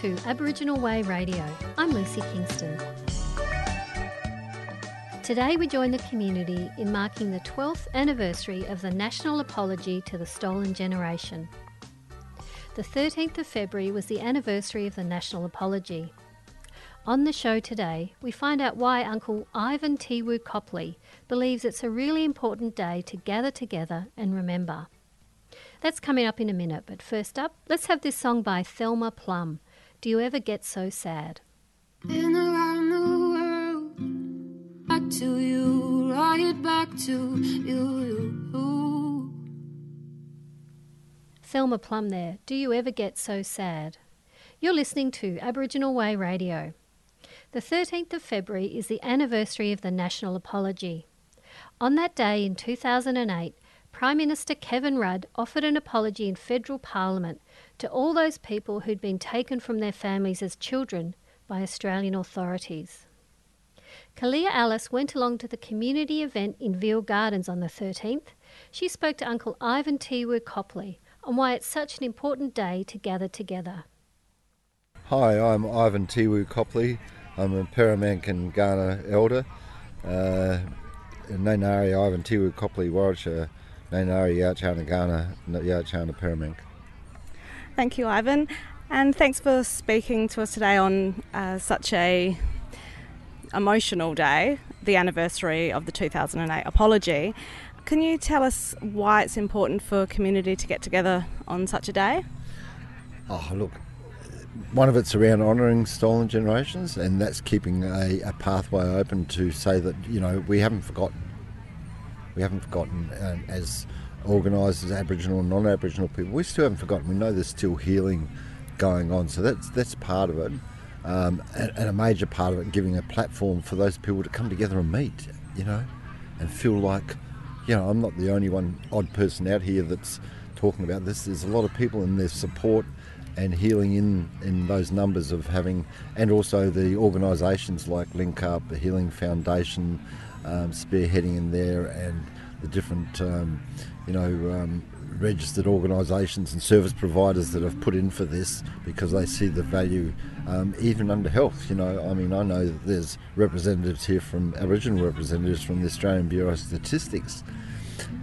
To Aboriginal Way Radio. I'm Lucy Kingston. Today we join the community in marking the 12th anniversary of the National Apology to the Stolen Generation. The 13th of February was the anniversary of the National Apology. On the show today, we find out why Uncle Ivan Tiwu Copley believes it's a really important day to gather together and remember. That's coming up in a minute, but first up, let's have this song by Thelma Plum. Do you ever get so sad? Been around the world, back to you, right back to you. you. Thelma Plum there. Do you ever get so sad? You're listening to Aboriginal Way Radio. The 13th of February is the anniversary of the National Apology. On that day in 2008, Prime Minister Kevin Rudd offered an apology in federal parliament to all those people who'd been taken from their families as children by Australian authorities. Kaliah Alice went along to the community event in Veale Gardens on the 13th. She spoke to Uncle Ivan Tiwu Copley on why it's such an important day to gather together. Hi, I'm Ivan Tiwu Copley. I'm a Peramangk and Kaurna elder. Uh, Ivan Tiwu Copley Warwickshire Nainari Yachana Kaurna Yachana Peramangk. Thank you, Ivan, and thanks for speaking to us today on uh, such a emotional day, the anniversary of the 2008 apology. Can you tell us why it's important for community to get together on such a day? Oh, look, one of it's around honouring stolen generations, and that's keeping a, a, pathway open to say that you know we haven't forgotten. We haven't forgotten um, as organised as Aboriginal and non-Aboriginal people. We still haven't forgotten. We know there's still healing going on, so that's that's part of it, um, and, and a major part of it, giving a platform for those people to come together and meet, you know, and feel like, you know, I'm not the only one odd person out here that's talking about this. There's a lot of people in their support and healing in, in those numbers of having, and also the organisations like Link Up, the Healing Foundation, um, spearheading in there, and the different, um, you know, um, registered organisations and service providers that have put in for this because they see the value, um, even under health. You know, I mean, I know that there's representatives here from Aboriginal representatives from the Australian Bureau of Statistics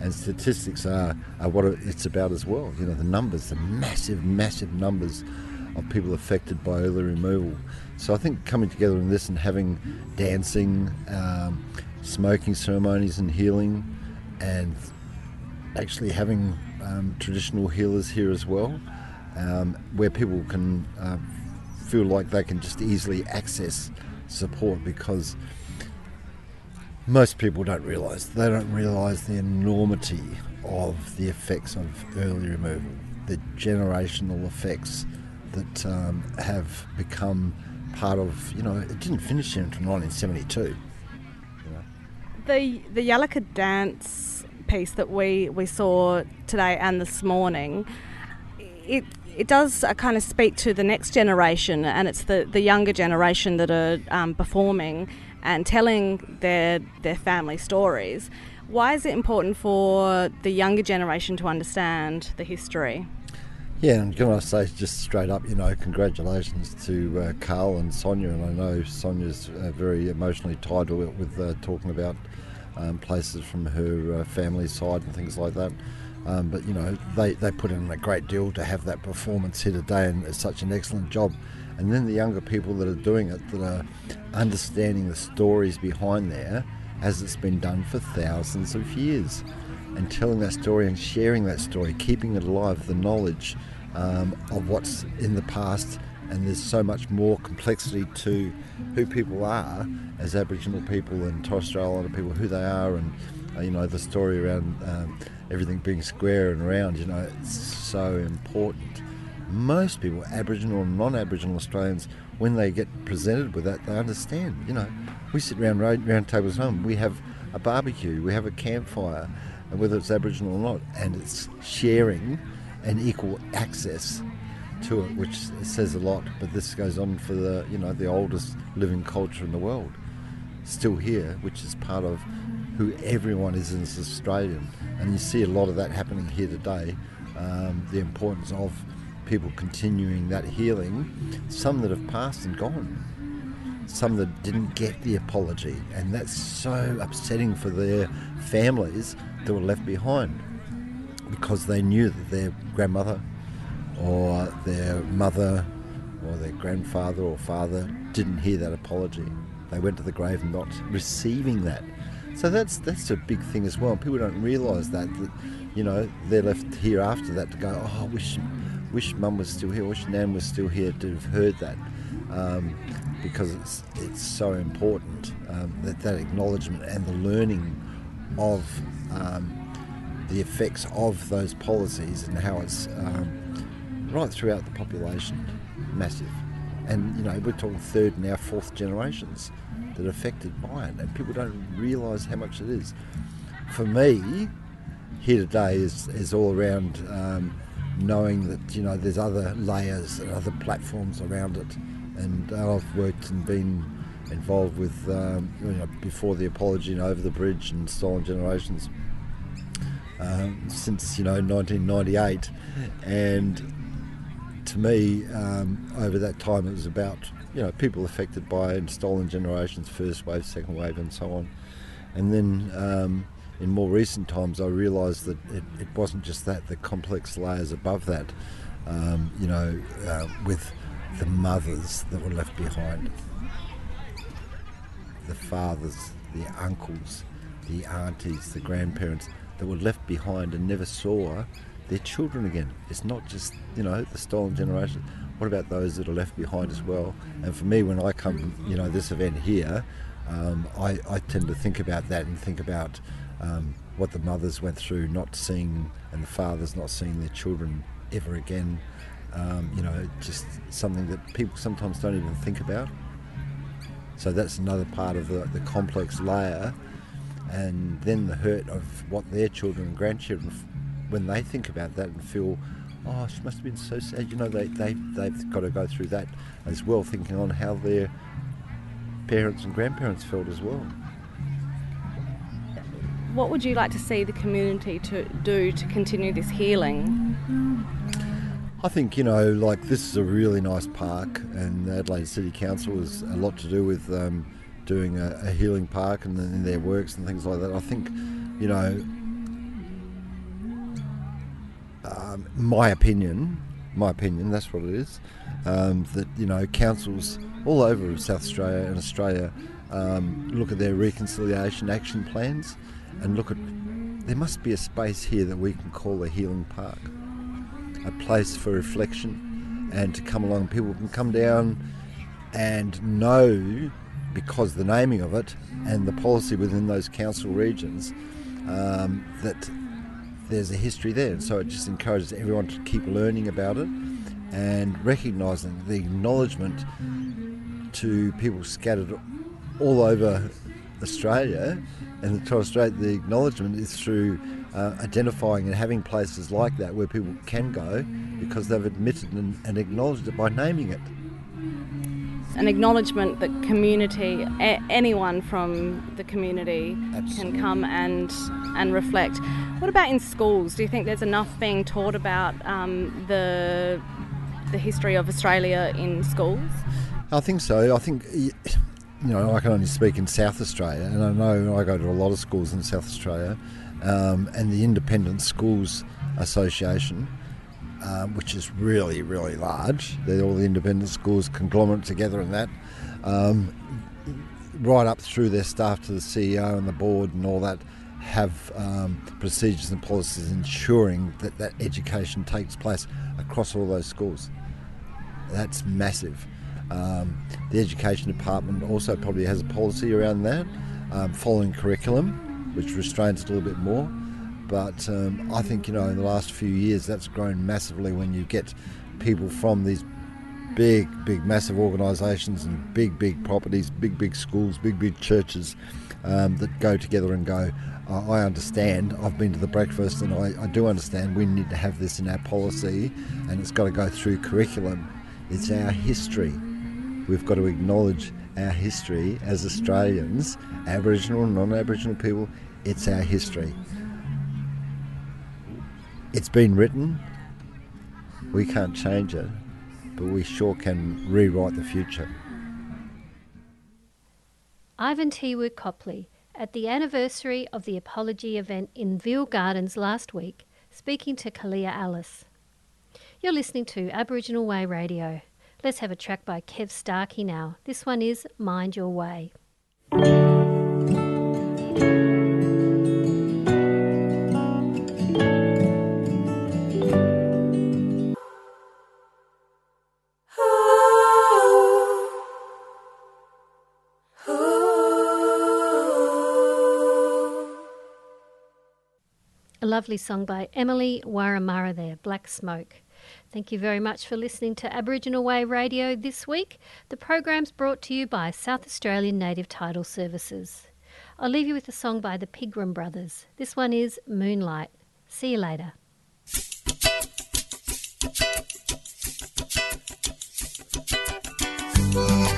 and statistics are, are what it's about as well. You know, the numbers, the massive, massive numbers of people affected by early removal. So I think coming together in this and having dancing, um, smoking ceremonies and healing, and actually having um, traditional healers here as well, um, where people can uh, feel like they can just easily access support because most people don't realise. They don't realise the enormity of the effects of early removal, the generational effects that um, have become part of, you know, it didn't finish until 1972. You know. The, the Yalaka dance piece that we, we saw today and this morning, it it does uh, kind of speak to the next generation, and it's the, the younger generation that are um, performing and telling their their family stories. Why is it important for the younger generation to understand the history? Yeah, and can I say just straight up, you know, congratulations to uh, Carl and Sonia, and I know Sonia's uh, very emotionally tied to it with uh, talking about um, places from her uh, family side and things like that. Um, but you know, they, they put in a great deal to have that performance here today, and it's such an excellent job and then the younger people that are doing it that are understanding the stories behind there as it's been done for thousands of years and telling that story and sharing that story keeping it alive the knowledge um, of what's in the past and there's so much more complexity to who people are as Aboriginal people and Torres Strait Islander people, who they are, and uh, you know the story around um, everything being square and round. You know, it's so important most people, Aboriginal and non-Aboriginal Australians, when they get presented with that, they understand. You know, we sit around round, round tables home, we have a barbecue, we have a campfire, and whether it's Aboriginal or not, and it's sharing and equal access to it, which says a lot. But this goes on for the you know the oldest living culture in the world, still here, which is part of who everyone is as Australian, and you see a lot of that happening here today. Um, the importance of people continuing that healing, some that have passed and gone, some that didn't get the apology, and that's so upsetting for their families that were left behind because they knew that their grandmother or their mother or their grandfather or father didn't hear that apology. They went to the grave not receiving that. So that's that's a big thing as well. People don't realise that that you know they're left here after that to go. Oh, I wish wish Mum was still here. Wish Nan was still here to have heard that. Um, because it's it's so important um, that that acknowledgement and the learning of um, the effects of those policies and how it's um, right throughout the population massive. And you know we're talking third and now fourth generations that are affected by it, and people don't realise how much it is. For me, here today is is all around um, knowing that you know there's other layers and other platforms around it and I've worked and been involved with um, you know, before the apology and over the bridge and stolen generations um, since you know 1998 and to me um, over that time it was about you know people affected by and stolen generations first wave second wave and so on. And then um, in more recent times I realised that it, it, wasn't just that the complex layers above that um, you know uh, with the mothers that were left behind, the fathers, the uncles, the aunties, the grandparents that were left behind and never saw their children again. It's not just, you know, the stolen generation. What about those that are left behind as well? And for me, when I come, you know, this event here, um, I, I, tend to think about that and think about um, what the mothers went through, not seeing, and the fathers not seeing their children ever again um, you know, just something that people sometimes don't even think about. So that's another part of the, the complex layer. And then the hurt of what their children and grandchildren, when they think about that and feel, oh, she must have been so sad, you know, they, they, they've got to go through that as well, thinking on how their parents and grandparents felt as well. What would you like to see the community to do to continue this healing? I think, you know, like this is a really nice park, and the Adelaide City Council has a lot to do with um, doing a, a, healing park and in their works and things like that. I think, you know, um, my opinion, my opinion, that's what it is, um, that, you know, councils all over South Australia and Australia um, look at their reconciliation action plans and look at, there must be a space here that we can call a healing park a place for reflection and to come along. People can come down and know because the naming of it and the policy within those council regions um, that there's a history there. And so it just encourages everyone to keep learning about it and recognising the acknowledgement to people scattered all over Australia and the Torres Strait, the acknowledgement is through uh, identifying and having places like that where people can go because they've admitted and, and acknowledged it by naming it. An acknowledgement that community, a- anyone from the community Absolutely. can come and and reflect. What about in schools? Do you think there's enough being taught about um, the the history of Australia in schools? I think so. I think you know, I can only speak in South Australia, and I know I go to a lot of schools in South Australia, um, and the Independent Schools Association, um, which is really, really large. They're all the independent schools conglomerate together and that, um, right up through their staff to the CEO and the board and all that, have um, procedures and policies ensuring that that education takes place across all those schools. That's massive. Um, the Education Department also probably has a policy around that, um, following curriculum, which restrains it a little bit more. But um, I think, you know, in the last few years, that's grown massively when you get people from these big, big, massive organisations and big, big properties, big, big schools, big, big churches um, that go together and go, I understand, I've been to the breakfast and I, I do understand we need to have this in our policy and it's got to go through curriculum. It's our history we've got to acknowledge our history as Australians, Aboriginal and non Aboriginal people. It's our history. It's been written, We can't change it, but we sure can rewrite the future. Ivan Tiwu Copley, at the anniversary of the Apology event in Veale Gardens last week, speaking to Kaliah Alice. You're listening to Aboriginal Way Radio. Let's have a track by Kev Starkey now. This one is Mind Your Way. lovely song by Emily Wurramara there, Black Smoke. Thank you very much for listening to Aboriginal Way Radio this week. The program's brought to you by South Australian Native Title Services. I'll leave you with a song by the Pigram Brothers. This one is Moonlight. See you later. Música